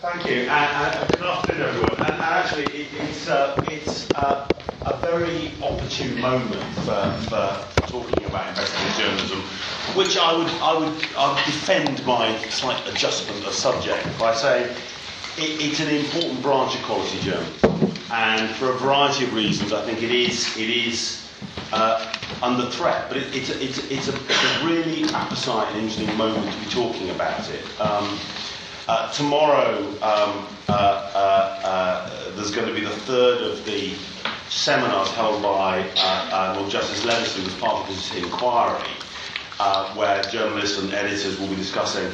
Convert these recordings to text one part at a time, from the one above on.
Thank you, and, and good afternoon, everyone. And, actually, it, it's, uh, it's uh, a very opportune moment for, for talking about investigative journalism, which I would, I would, I would defend my slight adjustment of subject by saying it, it's an important branch of quality journalism, and for a variety of reasons, I think it is, it is uh, under threat. But it, it's, a, it's, it's, a, it's a really apposite and interesting moment to be talking about it. Um, uh, tomorrow, um, uh, uh, uh, there's going to be the third of the seminars held by uh, Lord Justice Leveson as part of his inquiry, where journalists and editors will be discussing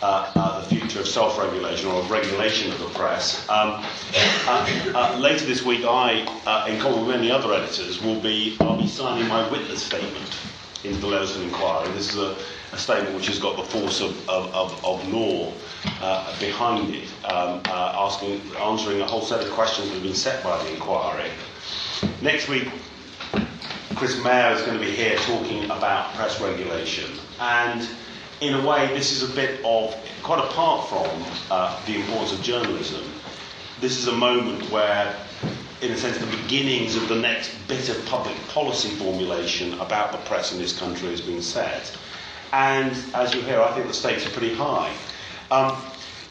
the future of self-regulation or of regulation of the press. Um, later this week, I, in common with many other editors, will be I'll be signing my witness statement into the Leveson inquiry. This is a, a statement which has got the force of, of, of, of law uh, behind it, um, uh, asking, answering a whole set of questions that have been set by the inquiry. Next week, Chris Meyer is going to be here talking about press regulation. And in a way, this is a bit of, quite apart from uh, the importance of journalism, this is a moment where, in a sense, the beginnings of the next bit of public policy formulation about the press in this country has been set. And as you hear, I think the stakes are pretty high. Um,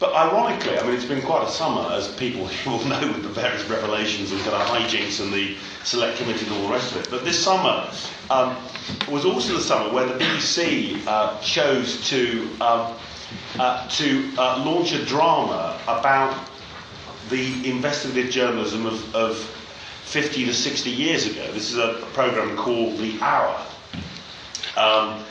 but ironically, I mean, it's been quite a summer, as people will know with the various revelations and kind of hijinks and the select committee and all the rest of it. But this summer um, was also the summer where the BBC uh, chose to, um, uh, to uh, launch a drama about the investigative journalism of, of 50 to 60 years ago. This is a program called The Hour. Um,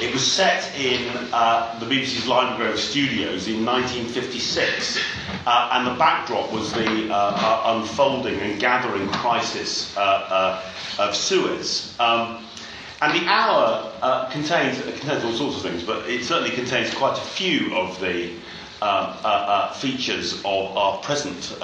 it was set in uh, the BBC's Lime Grove studios in 1956, uh, and the backdrop was the uh, uh unfolding and gathering crisis uh, uh, of Suez. Um, and the hour contains, contains all sorts of things, but it certainly contains quite a few of the Uh, uh, uh, features of our present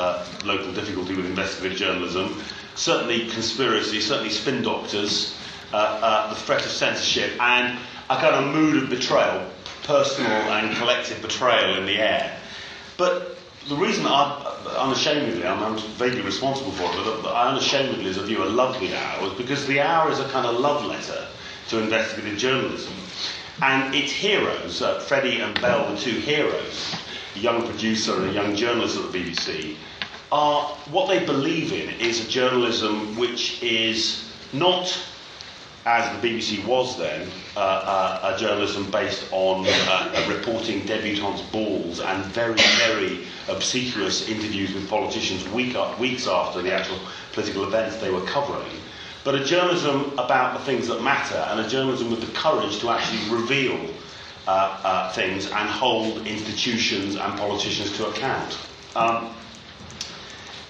local difficulty with investigative journalism. Certainly conspiracy, certainly spin doctors, the threat of censorship, and a kind of mood of betrayal, personal and collective betrayal in the air. But the reason I, unashamedly, I'm, I'm vaguely responsible for it, but I unashamedly, as a viewer, love The Hour, because The Hour is a kind of love letter to investigative journalism. And its heroes, uh, Freddie and Belle, the two heroes, young producer and a young journalist at the BBC, are what they believe in is a journalism which is not as the BBC was then, uh, uh, a journalism based on uh, reporting debutantes' balls and very, very obsequious interviews with politicians week up, weeks after the actual political events they were covering, but a journalism about the things that matter and a journalism with the courage to actually reveal uh, uh, things and hold institutions and politicians to account. Um,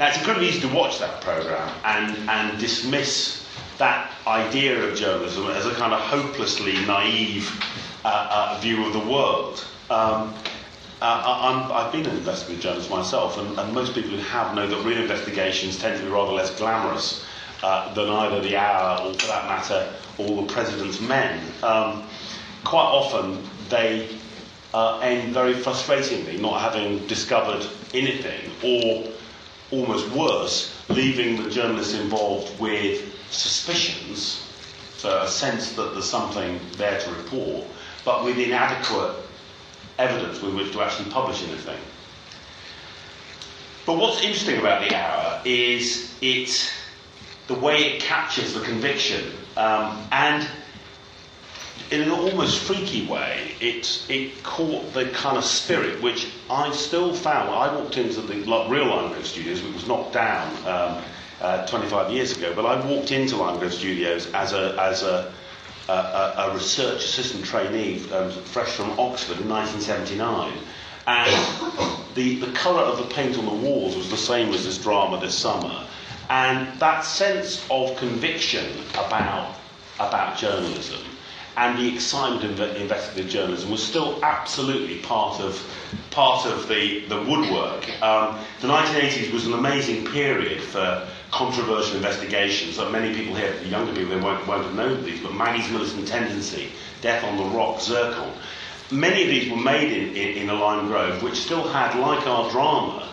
now, it's incredibly easy to watch that programme and, and dismiss that idea of journalism as a kind of hopelessly naive uh, uh, view of the world. Um, uh, i have been an investigative journalist myself, and, and, most people who have know that real investigations tend to be rather less glamorous uh, than either the hour or, for that matter, all the president's men. Um, quite often, they uh, end very frustratingly, not having discovered anything, or almost worse, leaving the journalists involved with suspicions, so a sense that there's something there to report, but with inadequate evidence with which to actually publish anything. But what's interesting about the hour is it, the way it captures the conviction, um, and in an almost freaky way, it, it caught the kind of spirit which I still found. I walked into the real Lime Grove Studios, which was knocked down um, uh, 25 years ago, but I walked into Lime Grove Studios as a, as a, a, a research assistant trainee, um, fresh from Oxford in 1979. And the, the colour of the paint on the walls was the same as this drama this summer. And that sense of conviction about, about journalism and the excitement of investigative journalism was still absolutely part of part of the, the woodwork. Um, the 1980s was an amazing period for controversial investigations many people here, the younger people, they won't, won't have known these, but Maggie's Militant Tendency, Death on the Rock, Zircon. many of these were made in, in, in a lime grove, which still had, like our drama,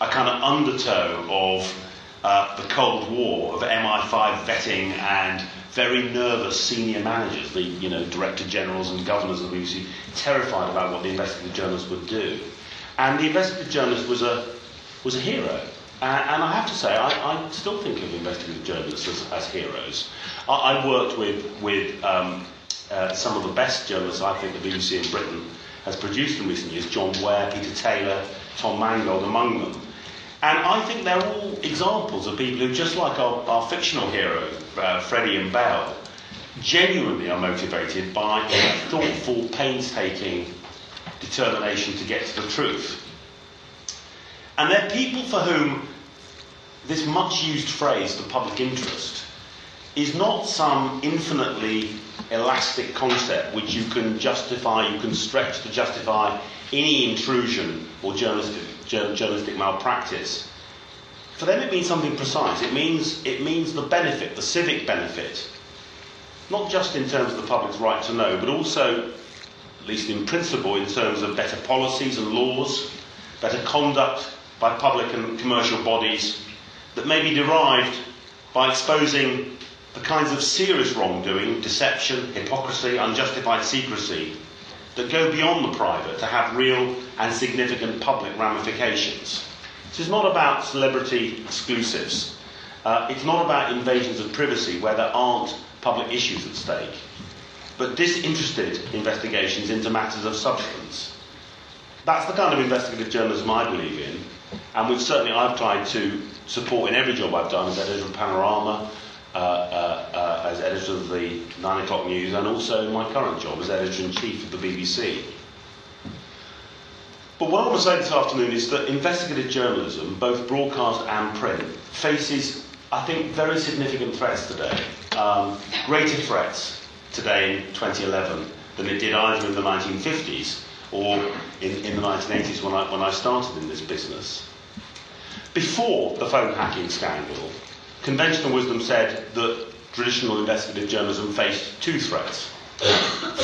a kind of undertow of uh, the Cold War, of MI5 vetting and very nervous senior managers, the you know director generals and governors of the BBC, terrified about what the investigative journalist would do. And the investigative journalist was a was a hero. Uh, and I have to say, I, I still think of investigative journalists as, as heroes. I, I worked with with um, uh, some of the best journalists I think the BBC in Britain has produced in recent years: John Ware, Peter Taylor, Tom Mangold, among them. And I think they're all examples of people who, just like our, our fictional hero, uh, Freddie and Belle, genuinely are motivated by a thoughtful, painstaking determination to get to the truth. And they're people for whom this much used phrase, the public interest, is not some infinitely elastic concept which you can justify, you can stretch to justify any intrusion or journalistic journalistic malpractice. For them, it means something precise. It means, it means the benefit, the civic benefit, not just in terms of the public's right to know, but also, at least in principle, in terms of better policies and laws, better conduct by public and commercial bodies that may be derived by exposing the kinds of serious wrongdoing, deception, hypocrisy, unjustified secrecy that go beyond the private to have real and significant public ramifications. This is not about celebrity exclusives. Uh, it's not about invasions of privacy where there aren't public issues at stake, but disinterested investigations into matters of substance. That's the kind of investigative journalism I believe in, and which certainly I've tried to support in every job I've done as editor of Panorama, uh, uh, uh, as editor of the 9 o'clock news and also my current job as editor in chief of the BBC. But what I want to say this afternoon is that investigative journalism, both broadcast and print, faces, I think, very significant threats today. Um, greater threats today in 2011 than it did either in the 1950s or in, in the 1980s when I, when I started in this business. Before the phone hacking scandal, conventional wisdom said that traditional investigative journalism faced two threats.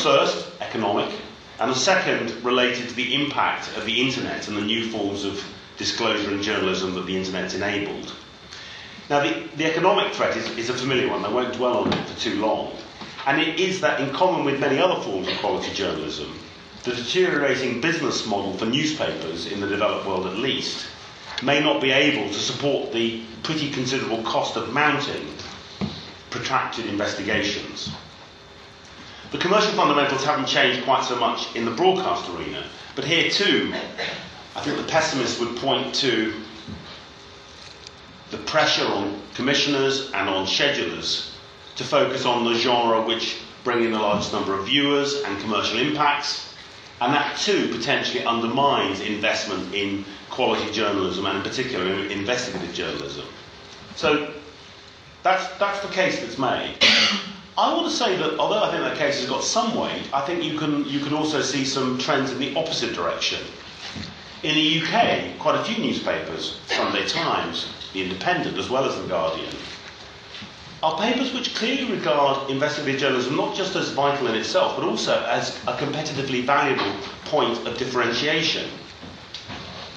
First, economic, and the second related to the impact of the internet and the new forms of disclosure in journalism that the internet enabled. Now, the, the economic threat is, is a familiar one, I won't dwell on it for too long. And it is that, in common with many other forms of quality journalism, the deteriorating business model for newspapers, in the developed world at least, may not be able to support the pretty considerable cost of mounting protracted investigations. The commercial fundamentals haven't changed quite so much in the broadcast arena, but here too, I think the pessimists would point to the pressure on commissioners and on schedulers to focus on the genre which bring in the largest number of viewers and commercial impacts, and that too potentially undermines investment in quality journalism and in particular investigative journalism. So that's, that's the case that's made. I want to say that although I think that case has got some weight, I think you can, you can also see some trends in the opposite direction. In the UK, quite a few newspapers, Sunday Times, The Independent, as well as The Guardian, are papers which clearly regard investigative journalism not just as vital in itself, but also as a competitively valuable point of differentiation.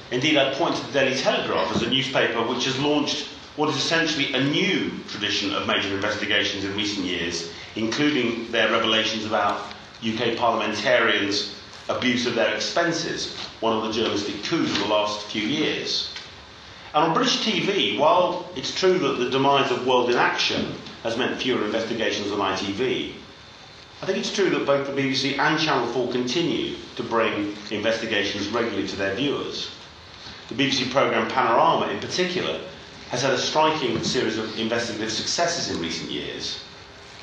Indeed, I'd point to the Daily Telegraph as a newspaper which has launched what is essentially a new tradition of major investigations in recent years, including their revelations about UK parliamentarians' abuse of their expenses, one of the journalistic coups of the last few years. And on British TV, while it's true that the demise of World in Action has meant fewer investigations on ITV, I think it's true that both the BBC and Channel 4 continue to bring investigations regularly to their viewers. The BBC programme Panorama, in particular, has had a striking series of investigative successes in recent years.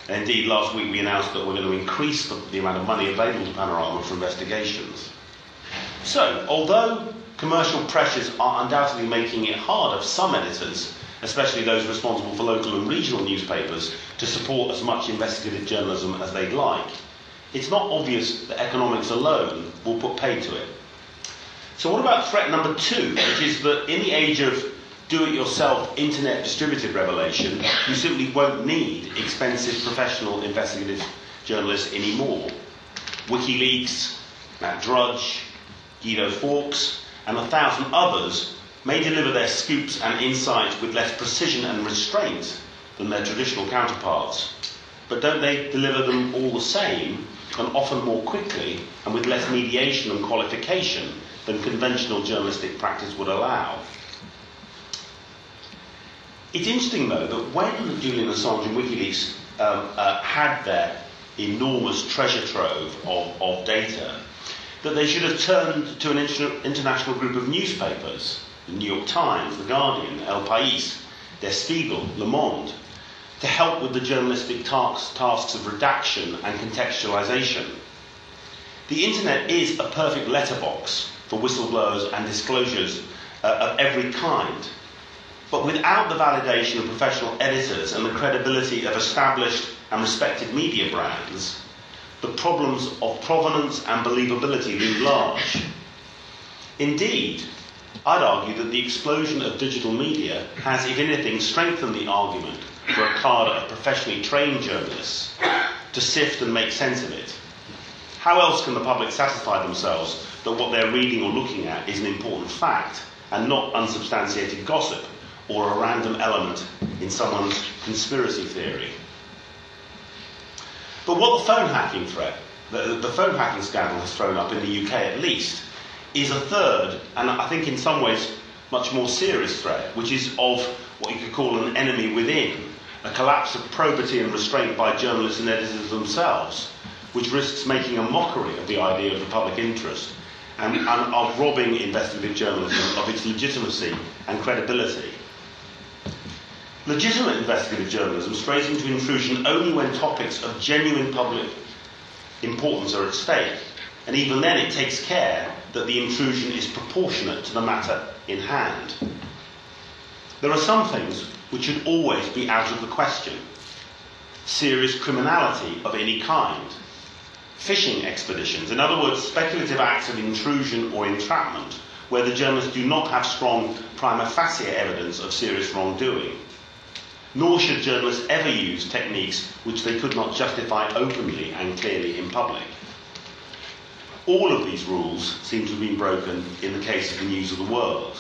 And indeed, last week we announced that we're going to increase the, the amount of money available to Panorama for investigations. So, although commercial pressures are undoubtedly making it harder for some editors, especially those responsible for local and regional newspapers, to support as much investigative journalism as they'd like, it's not obvious that economics alone will put pay to it. So, what about threat number two, which is that in the age of do it yourself internet distributed revelation, you simply won't need expensive professional investigative journalists anymore. WikiLeaks, Matt Drudge, Guido Fawkes, and a thousand others may deliver their scoops and insights with less precision and restraint than their traditional counterparts. But don't they deliver them all the same, and often more quickly, and with less mediation and qualification than conventional journalistic practice would allow? It's interesting, though, that when Julian Assange and WikiLeaks um, uh, had their enormous treasure trove of, of data, that they should have turned to an inter- international group of newspapers the New York Times, The Guardian, El País, Der Spiegel, Le Monde to help with the journalistic tasks, tasks of redaction and contextualization. The internet is a perfect letterbox for whistleblowers and disclosures uh, of every kind. But without the validation of professional editors and the credibility of established and respected media brands, the problems of provenance and believability loom large. Indeed, I'd argue that the explosion of digital media has, if anything, strengthened the argument for a cadre of professionally trained journalists to sift and make sense of it. How else can the public satisfy themselves that what they're reading or looking at is an important fact and not unsubstantiated gossip or a random element in someone's conspiracy theory? But what the phone hacking threat, the, the phone hacking scandal has thrown up in the UK at least, is a third, and I think in some ways much more serious threat, which is of what you could call an enemy within, a collapse of probity and restraint by journalists and editors themselves, which risks making a mockery of the idea of the public interest and, and of robbing investigative journalism of its legitimacy and credibility. Legitimate investigative journalism strays into intrusion only when topics of genuine public importance are at stake, and even then it takes care that the intrusion is proportionate to the matter in hand. There are some things which should always be out of the question serious criminality of any kind, fishing expeditions, in other words, speculative acts of intrusion or entrapment where the journalists do not have strong prima facie evidence of serious wrongdoing. Nor should journalists ever use techniques which they could not justify openly and clearly in public. All of these rules seem to have been broken in the case of the News of the World.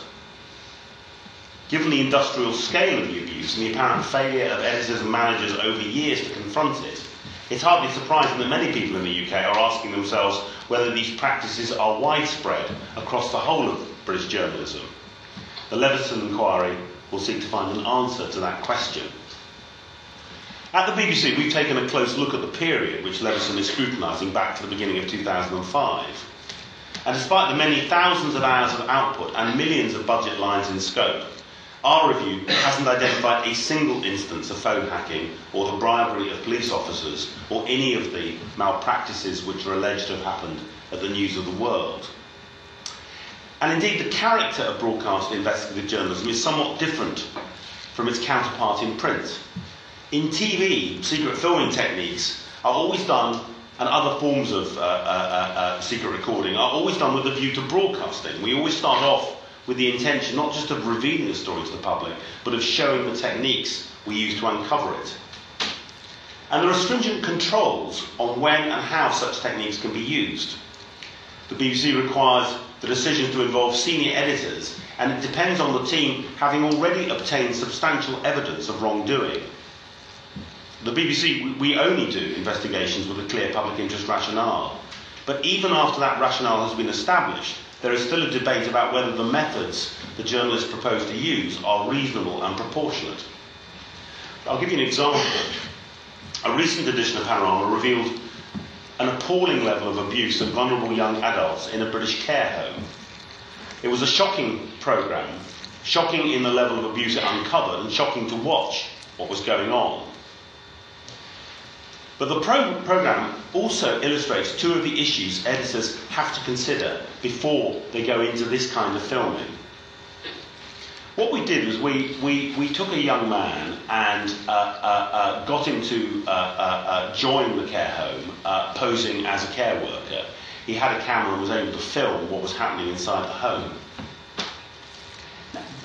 Given the industrial scale of the abuse and the apparent failure of editors and managers over years to confront it, it's hardly surprising that many people in the UK are asking themselves whether these practices are widespread across the whole of British journalism. The Leveson inquiry will seek to find an answer to that question. At the BBC, we've taken a close look at the period which Leveson is scrutinising back to the beginning of 2005. And despite the many thousands of hours of output and millions of budget lines in scope, our review hasn't identified a single instance of phone hacking or the bribery of police officers or any of the malpractices which are alleged to have happened at the News of the World. And indeed, the character of broadcast investigative journalism is somewhat different from its counterpart in print. In TV, secret filming techniques are always done, and other forms of uh, uh, uh, uh, secret recording are always done with a view to broadcasting. We always start off with the intention not just of revealing the story to the public, but of showing the techniques we use to uncover it. And there are stringent controls on when and how such techniques can be used. The BBC requires the decision to involve senior editors, and it depends on the team having already obtained substantial evidence of wrongdoing the BBC, we only do investigations with a clear public interest rationale. But even after that rationale has been established, there is still a debate about whether the methods the journalists propose to use are reasonable and proportionate. I'll give you an example. A recent edition of Panorama revealed an appalling level of abuse of vulnerable young adults in a British care home. It was a shocking programme, shocking in the level of abuse it uncovered, and shocking to watch what was going on. But the pro- programme also illustrates two of the issues editors have to consider before they go into this kind of filming. What we did was we, we, we took a young man and uh, uh, uh, got him to uh, uh, uh, join the care home posing as a care worker. He had a camera and was able to film what was happening inside the home.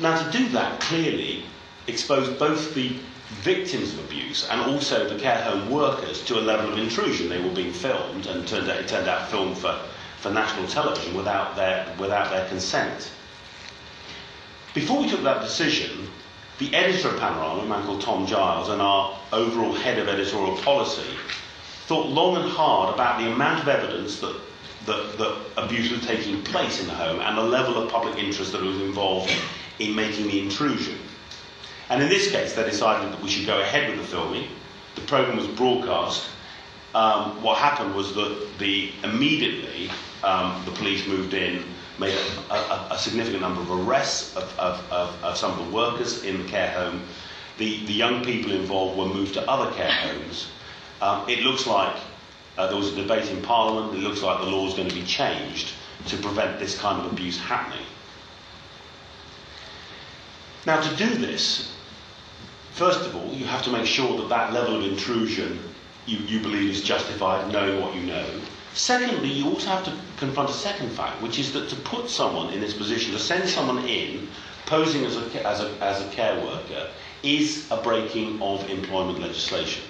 Now, to do that clearly exposed both the victims of abuse and also the care home workers to a level of intrusion. They were being filmed and turned out, it turned out filmed for, for national television without their, without their consent. Before we took that decision, the editor of Panorama, a man called Tom Giles, and our overall head of editorial policy thought long and hard about the amount of evidence that, that, that abuse was taking place in the home and the level of public interest that was involved in making the intrusion. And in this case, they decided that we should go ahead with the filming. The program was broadcast. Um, what happened was that the immediately um, the police moved in, made a, a, a significant number of arrests of, of, of, of, some of the workers in the care home. The, the young people involved were moved to other care homes. Um, it looks like uh, there was a debate in Parliament. It looks like the law is going to be changed to prevent this kind of abuse happening. Now, to do this, first of all, you have to make sure that that level of intrusion you, you believe is justified, knowing what you know. Secondly, you also have to confront a second fact, which is that to put someone in this position, to send someone in posing as a, as a, as a care worker, is a breaking of employment legislation.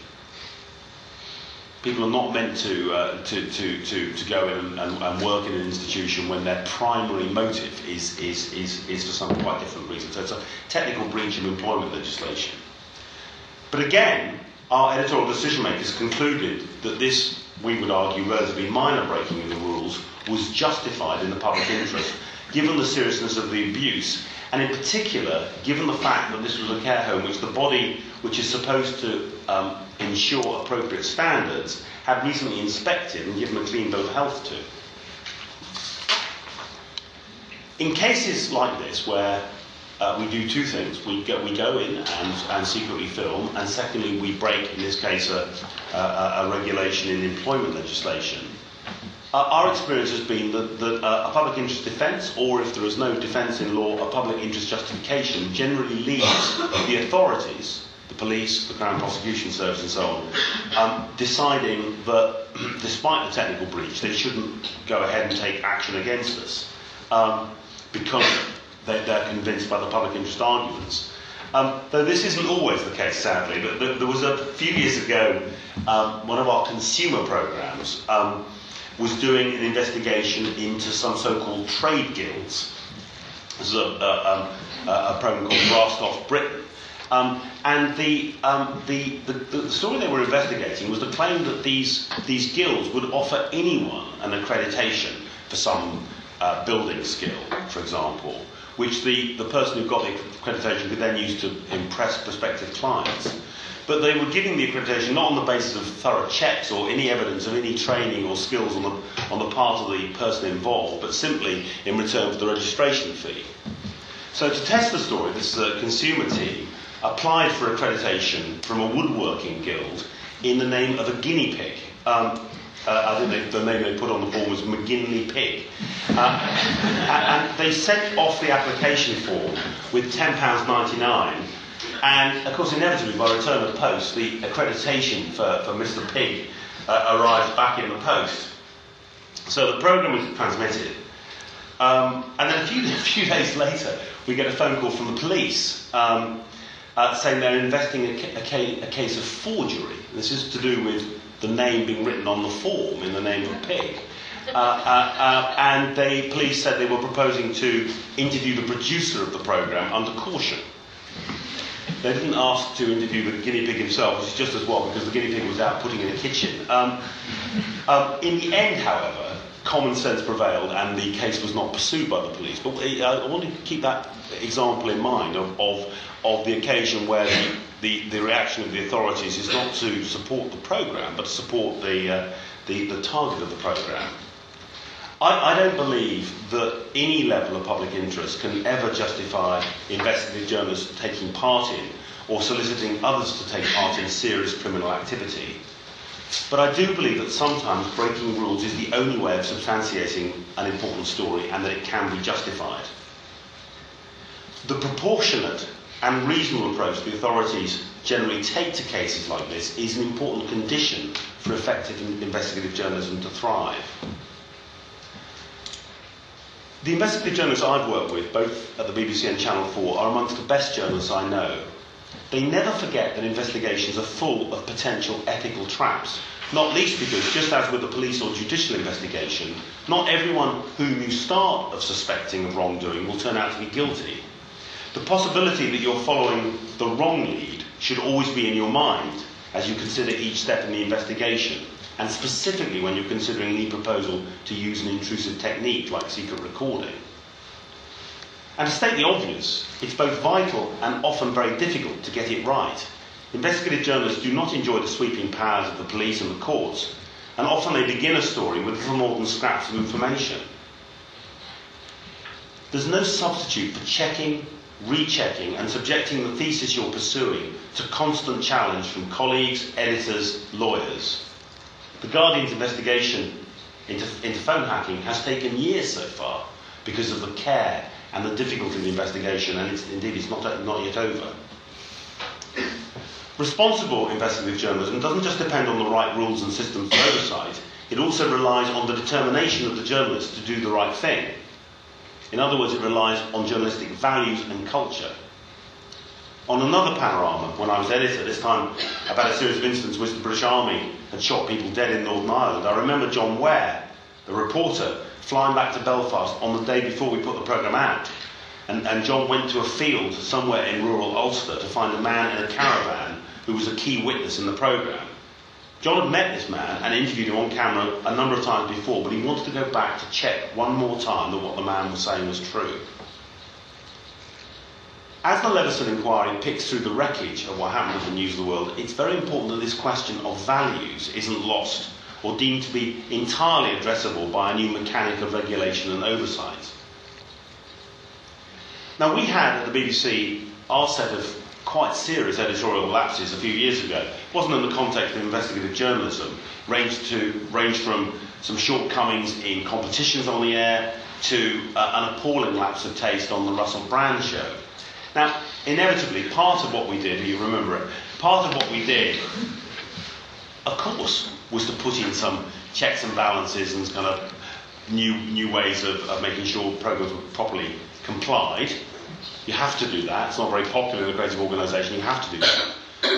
People are not meant to, uh, to, to, to, to go in and, and, work in an institution when their primary motive is, is, is, is for some quite different reason. So it's a technical breach of employment legislation. But again, our editorial decision makers concluded that this, we would argue, relatively minor breaking of the rules was justified in the public interest, given the seriousness of the abuse, and in particular, given the fact that this was a care home which the body, which is supposed to um, ensure appropriate standards, had recently inspected and given a clean bill of health to. In cases like this, where uh, we do two things. We go, we go in and, and secretly film, and secondly, we break, in this case, a, a, a regulation in employment legislation. Uh, our experience has been that, that uh, a public interest defence, or if there is no defence in law, a public interest justification, generally leaves the authorities, the police, the Crown Prosecution Service, and so on, um, deciding that despite the technical breach, they shouldn't go ahead and take action against us. Um, because they, they're convinced by the public interest arguments. Um, though this isn't always the case, sadly, but there was a few years ago, um, one of our consumer programs um, was doing an investigation into some so-called trade guilds. This is a, a, um, a, a program called Graft Off Britain. Um, and the, um, the, the, the, story they were investigating was the claim that these, these guilds would offer anyone an accreditation for some uh, building skill, for example which the, the person who got the accreditation could then use to impress prospective clients. But they were giving the accreditation not on the basis of thorough checks or any evidence of any training or skills on the, on the part of the person involved, but simply in return for the registration fee. So to test the story, this uh, consumer team applied for accreditation from a woodworking guild in the name of a guinea pig. Um, uh, I think they, the name they put on the form was McGinley Pig. Uh, and they sent off the application form with £10.99. And of course, inevitably, by return of the post, the accreditation for, for Mr. Pig uh, arrived back in the post. So the programme was transmitted. Um, and then a few, a few days later, we get a phone call from the police um, uh, saying they're investigating a, a, a, case of forgery. This is to do with the name being written on the form in the name of Pig. Uh, uh, uh, and the police said they were proposing to interview the producer of the programme under caution. They didn't ask to interview the guinea pig himself, which is just as well because the guinea pig was out putting in a kitchen. Um, um, in the end, however, common sense prevailed and the case was not pursued by the police. But uh, I want to keep that example in mind of, of, of the occasion where the the, the reaction of the authorities is not to support the programme, but to support the, uh, the, the target of the programme. I, I don't believe that any level of public interest can ever justify investigative journalists taking part in or soliciting others to take part in serious criminal activity. But I do believe that sometimes breaking rules is the only way of substantiating an important story and that it can be justified. The proportionate and reasonable approach the authorities generally take to cases like this is an important condition for effective investigative journalism to thrive. The investigative journalists I've worked with, both at the BBC and Channel 4, are amongst the best journalists I know. They never forget that investigations are full of potential ethical traps, Not least because, just as with a police or judicial investigation, not everyone whom you start of suspecting of wrongdoing will turn out to be guilty. The possibility that you're following the wrong lead should always be in your mind as you consider each step in the investigation, and specifically when you're considering any proposal to use an intrusive technique like secret recording. And to state the obvious, it's both vital and often very difficult to get it right. Investigative journalists do not enjoy the sweeping powers of the police and the courts, and often they begin a story with little more than scraps of information. There's no substitute for checking, rechecking, and subjecting the thesis you're pursuing to constant challenge from colleagues, editors, lawyers. The Guardian's investigation into, into phone hacking has taken years so far because of the care and the difficulty of the investigation, and it's, indeed it's not, not yet over. Responsible investigative journalism doesn't just depend on the right rules and systems of oversight, it also relies on the determination of the journalist to do the right thing. In other words, it relies on journalistic values and culture. On another panorama, when I was editor, at this time about a series of incidents in which the British Army had shot people dead in Northern Ireland, I remember John Ware, the reporter, flying back to Belfast on the day before we put the programme out. And, and John went to a field somewhere in rural Ulster to find a man in a caravan who was a key witness in the programme. John had met this man and interviewed him on camera a number of times before, but he wanted to go back to check one more time that what the man was saying was true. As the Leveson inquiry picks through the wreckage of what happened with the News of the World, it's very important that this question of values isn't lost or deemed to be entirely addressable by a new mechanic of regulation and oversight. Now, we had at the BBC our set of quite serious editorial lapses a few years ago. It wasn't in the context of investigative journalism, ranged, to, ranged from some shortcomings in competitions on the air to uh, an appalling lapse of taste on the Russell Brand show. Now, inevitably, part of what we did, you remember it, part of what we did, of course, was to put in some checks and balances and kind of new, new ways of, of making sure programs were properly complied. You have to do that. It's not very popular in a creative organisation. You have to do that.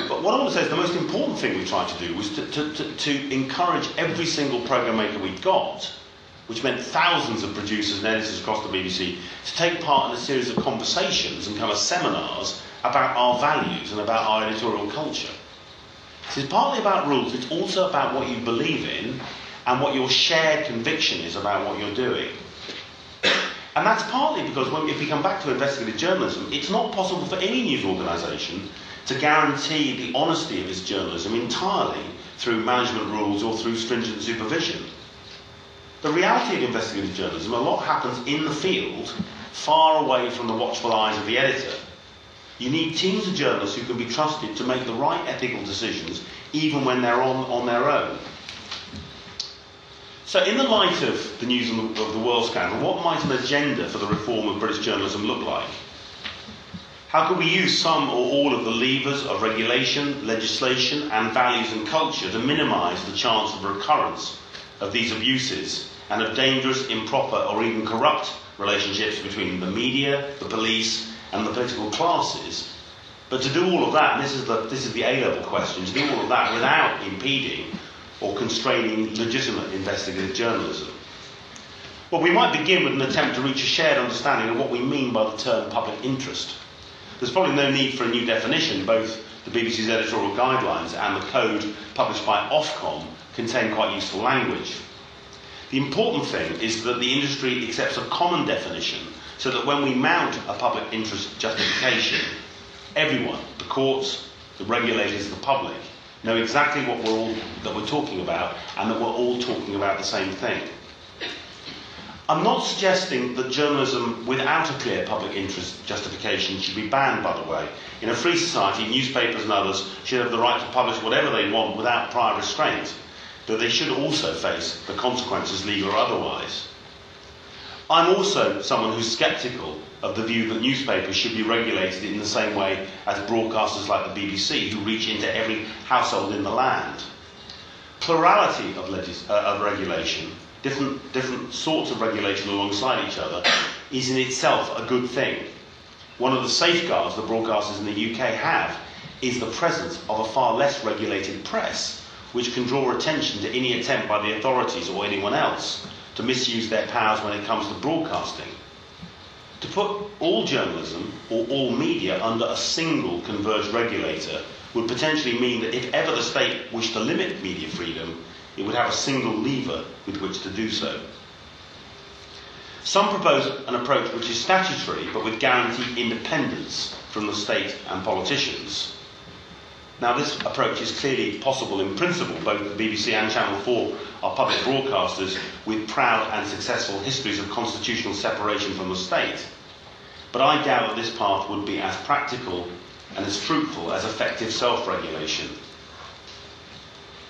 But what I want to say is the most important thing we tried to do was to, to, to, to encourage every single programme maker we got, which meant thousands of producers and editors across the BBC, to take part in a series of conversations and kind of seminars about our values and about our editorial culture. It's partly about rules, it's also about what you believe in and what your shared conviction is about what you're doing. And that's partly because when, if we come back to investigative journalism, it's not possible for any news organisation to guarantee the honesty of its journalism entirely through management rules or through stringent supervision. The reality of investigative journalism, a lot happens in the field, far away from the watchful eyes of the editor. You need teams of journalists who can be trusted to make the right ethical decisions even when they're on, on their own. So, in the light of the news of the world scandal, what might an agenda for the reform of British journalism look like? How could we use some or all of the levers of regulation, legislation, and values and culture to minimise the chance of recurrence of these abuses and of dangerous, improper, or even corrupt relationships between the media, the police, and the political classes? But to do all of that, and this is the, this is the A level question, to do all of that without impeding or constraining legitimate investigative journalism. Well, we might begin with an attempt to reach a shared understanding of what we mean by the term public interest. There's probably no need for a new definition. Both the BBC's editorial guidelines and the code published by Ofcom contain quite useful language. The important thing is that the industry accepts a common definition so that when we mount a public interest justification, everyone, the courts, the regulators, the public, know exactly what we're all that we're talking about and that we're all talking about the same thing. I'm not suggesting that journalism without a clear public interest justification should be banned, by the way. In a free society, newspapers and others should have the right to publish whatever they want without prior restraint, but they should also face the consequences, legal or otherwise. I'm also someone who's sceptical of the view that newspapers should be regulated in the same way as broadcasters like the BBC, who reach into every household in the land. Plurality of, legis- uh, of regulation, different, different sorts of regulation alongside each other, is in itself a good thing. One of the safeguards the broadcasters in the UK have is the presence of a far less regulated press, which can draw attention to any attempt by the authorities or anyone else to misuse their powers when it comes to broadcasting. To put all journalism or all media under a single converged regulator would potentially mean that if ever the state wished to limit media freedom, it would have a single lever with which to do so. Some propose an approach which is statutory but with guaranteed independence from the state and politicians. Now, this approach is clearly possible in principle. Both the BBC and Channel 4 are public broadcasters with proud and successful histories of constitutional separation from the state. But I doubt that this path would be as practical and as fruitful as effective self regulation.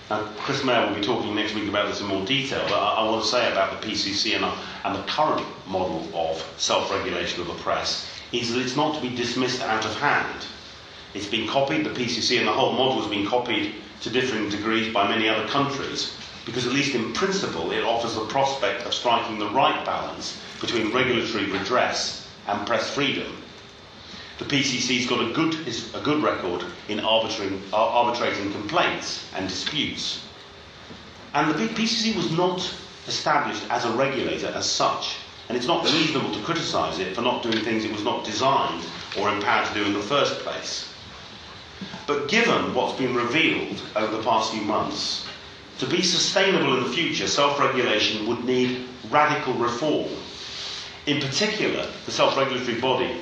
Now, Chris Meyer will be talking next week about this in more detail, but I, I want to say about the PCC and, and the current model of self regulation of the press is that it's not to be dismissed out of hand. It's been copied, the PCC and the whole model has been copied to differing degrees by many other countries, because at least in principle it offers the prospect of striking the right balance between regulatory redress and press freedom. The PCC's got a good, a good record in arbitrating, arbitrating complaints and disputes. And the PCC was not established as a regulator as such, and it's not reasonable to criticise it for not doing things it was not designed or empowered to do in the first place. But given what's been revealed over the past few months, to be sustainable in the future, self regulation would need radical reform. In particular, the self regulatory body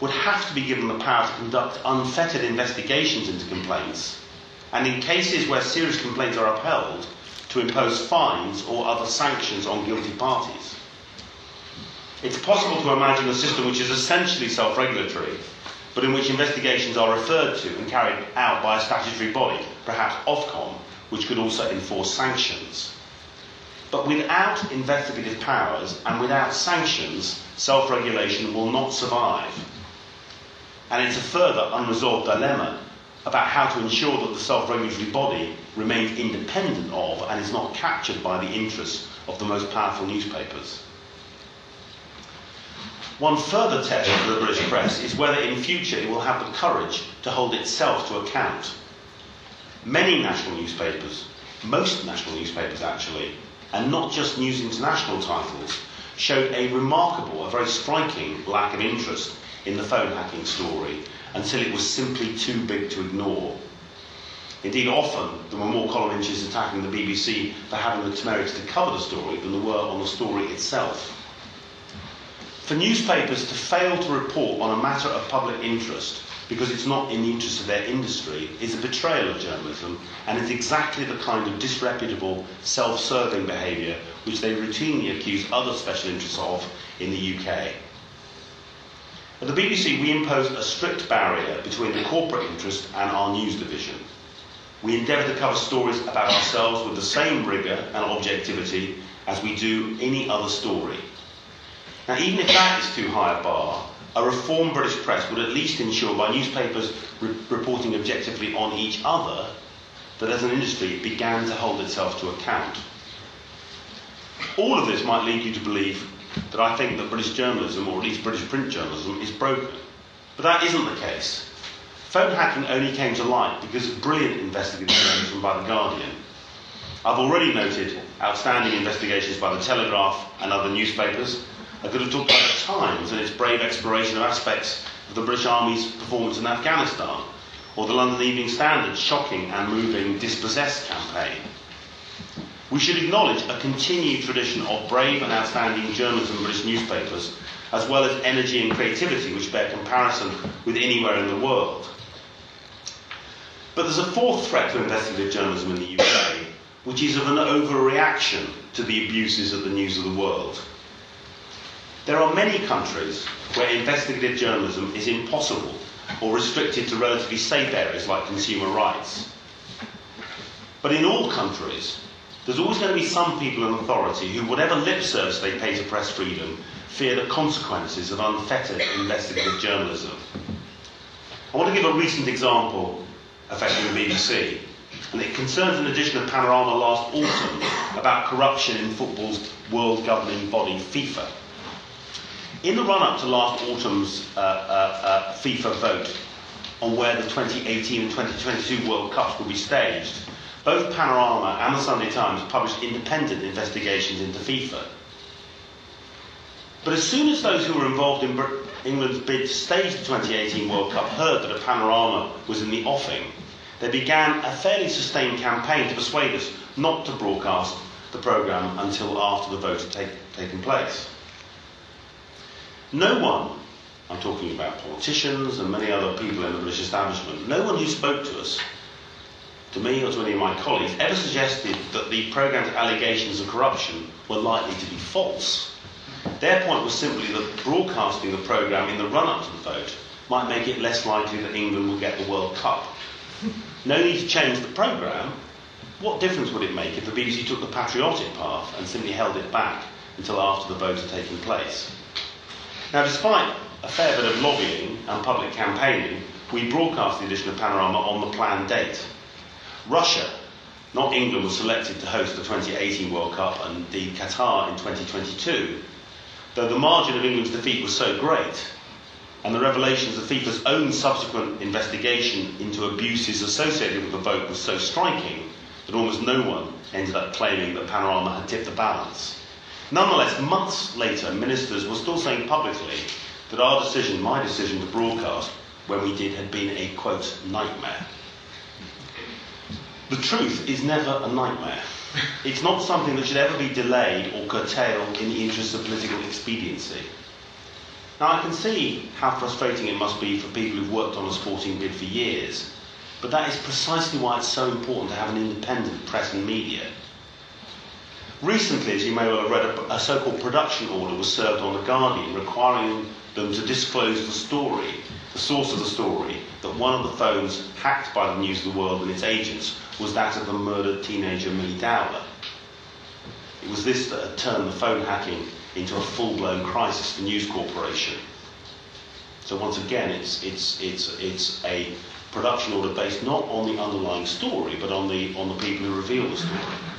would have to be given the power to conduct unfettered investigations into complaints, and in cases where serious complaints are upheld, to impose fines or other sanctions on guilty parties. It's possible to imagine a system which is essentially self regulatory but in which investigations are referred to and carried out by a statutory body, perhaps Ofcom, which could also enforce sanctions. But without investigative powers and without sanctions, self regulation will not survive. And it's a further unresolved dilemma about how to ensure that the self regulatory body remains independent of and is not captured by the interests of the most powerful newspapers. One further test for the British press is whether in future it will have the courage to hold itself to account. Many national newspapers, most national newspapers actually, and not just News International titles, showed a remarkable, a very striking lack of interest in the phone hacking story until it was simply too big to ignore. Indeed, often there were more column inches attacking the BBC for having the temerity to cover the story than there were on the story itself. For newspapers to fail to report on a matter of public interest because it's not in the interest of their industry is a betrayal of journalism and is exactly the kind of disreputable, self serving behaviour which they routinely accuse other special interests of in the UK. At the BBC, we impose a strict barrier between the corporate interest and our news division. We endeavour to cover stories about ourselves with the same rigour and objectivity as we do any other story. Now, even if that is too high a bar, a reformed British press would at least ensure by newspapers re- reporting objectively on each other that as an industry it began to hold itself to account. All of this might lead you to believe that I think that British journalism, or at least British print journalism, is broken. But that isn't the case. Phone hacking only came to light because of brilliant investigative journalism by The Guardian. I've already noted outstanding investigations by The Telegraph and other newspapers, I could have talked about the Times and its brave exploration of aspects of the British Army's performance in Afghanistan, or the London Evening Standard's shocking and moving dispossessed campaign. We should acknowledge a continued tradition of brave and outstanding journalism in British newspapers, as well as energy and creativity which bear comparison with anywhere in the world. But there's a fourth threat to investigative journalism in the UK, which is of an overreaction to the abuses of the news of the world. There are many countries where investigative journalism is impossible or restricted to relatively safe areas like consumer rights. But in all countries, there's always going to be some people in authority who, whatever lip service they pay to press freedom, fear the consequences of unfettered investigative journalism. I want to give a recent example affecting the BBC, and it concerns an edition of Panorama last autumn about corruption in football's world governing body, FIFA. In the run up to last autumn's uh, uh, uh, FIFA vote on where the 2018 and 2022 World Cups will be staged, both Panorama and the Sunday Times published independent investigations into FIFA. But as soon as those who were involved in England's bid to stage the 2018 World Cup heard that a panorama was in the offing, they began a fairly sustained campaign to persuade us not to broadcast the programme until after the vote had take, taken place. No one, I'm talking about politicians and many other people in the British establishment, no one who spoke to us, to me or to any of my colleagues, ever suggested that the programme's allegations of corruption were likely to be false. Their point was simply that broadcasting the programme in the run up to the vote might make it less likely that England would get the World Cup. No need to change the programme. What difference would it make if the BBC took the patriotic path and simply held it back until after the vote had taken place? Now, despite a fair bit of lobbying and public campaigning, we broadcast the edition of Panorama on the planned date. Russia, not England, was selected to host the 2018 World Cup and the Qatar in 2022 though the margin of England's defeat was so great, and the revelations of FIFA's own subsequent investigation into abuses associated with the vote was so striking that almost no one ended up claiming that Panorama had tipped the balance. Nonetheless, months later, ministers were still saying publicly that our decision, my decision to broadcast when we did, had been a quote, nightmare. The truth is never a nightmare. It's not something that should ever be delayed or curtailed in the interest of political expediency. Now, I can see how frustrating it must be for people who've worked on a sporting bid for years, but that is precisely why it's so important to have an independent press and media. Recently, as you may well have read, a, a so called production order was served on The Guardian requiring them to disclose the story, the source of the story, that one of the phones hacked by the News of the World and its agents was that of the murdered teenager Milly Dowler. It was this that had turned the phone hacking into a full-blown crisis for News Corporation. So once again, it's, it's, it's, it's a production order based not on the underlying story, but on the, on the people who reveal the story.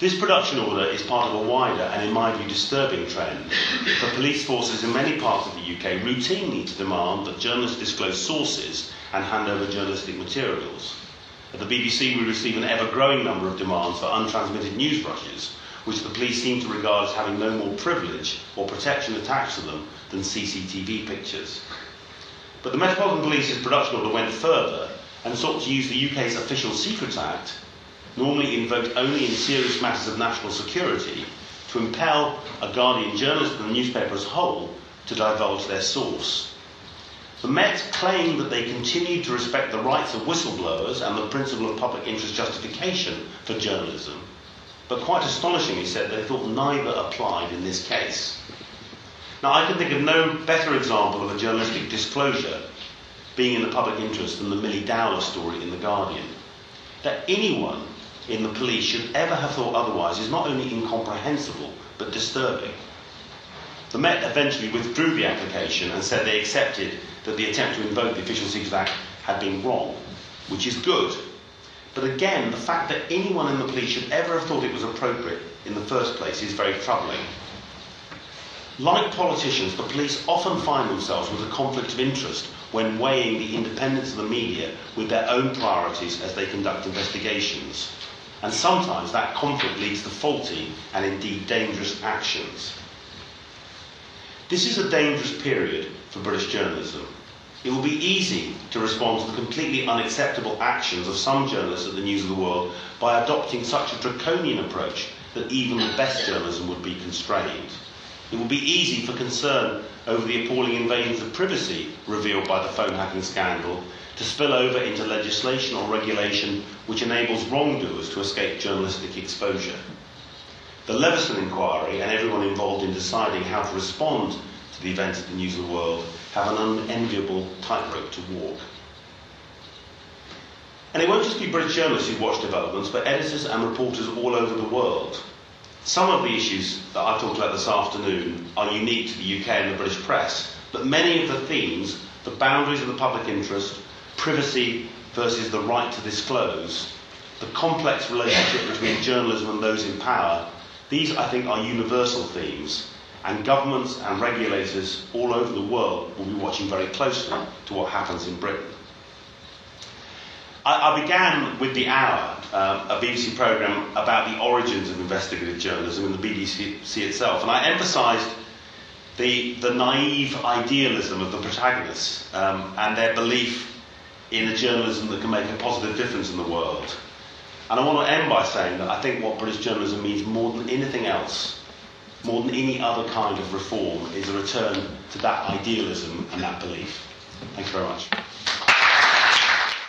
This production order is part of a wider and, in my view, disturbing trend for police forces in many parts of the UK routinely to demand that journalists disclose sources and hand over journalistic materials. At the BBC, we receive an ever growing number of demands for untransmitted news rushes, which the police seem to regard as having no more privilege or protection attached to them than CCTV pictures. But the Metropolitan Police's production order went further and sought to use the UK's Official Secrets Act normally invoked only in serious matters of national security, to impel a Guardian journalist and the newspaper as a whole to divulge their source. The Met claimed that they continued to respect the rights of whistleblowers and the principle of public interest justification for journalism, but quite astonishingly said they thought neither applied in this case. Now, I can think of no better example of a journalistic disclosure being in the public interest than the Milly Dowler story in The Guardian. That anyone in the police should ever have thought otherwise is not only incomprehensible, but disturbing. The Met eventually withdrew the application and said they accepted that the attempt to invoke the Official Secrets Act had been wrong, which is good. But again, the fact that anyone in the police should ever have thought it was appropriate in the first place is very troubling. Like politicians, the police often find themselves with a conflict of interest when weighing the independence of the media with their own priorities as they conduct investigations. And sometimes that conflict leads to faulty and indeed dangerous actions. This is a dangerous period for British journalism. It will be easy to respond to the completely unacceptable actions of some journalists at the News of the World by adopting such a draconian approach that even the best journalism would be constrained. It will be easy for concern over the appalling invasions of privacy revealed by the phone hacking scandal to spill over into legislation or regulation which enables wrongdoers to escape journalistic exposure. The Leveson inquiry and everyone involved in deciding how to respond to the events of the news of the world have an unenviable tightrope to walk. And it won't just be British journalists who watch developments, but editors and reporters all over the world. Some of the issues that I've talked about this afternoon are unique to the UK and the British press, but many of the themes, the boundaries of the public interest, privacy versus the right to disclose, the complex relationship between journalism and those in power, these, I think, are universal themes. And governments and regulators all over the world will be watching very closely to what happens in Britain. I, I began with The Hour, um, a BBC programme about the origins of investigative journalism in the BBC itself, and I emphasised the, the naive idealism of the protagonists um, and their belief in a journalism that can make a positive difference in the world. And I want to end by saying that I think what British journalism means more than anything else, more than any other kind of reform, is a return to that idealism and that belief. Thank you very much.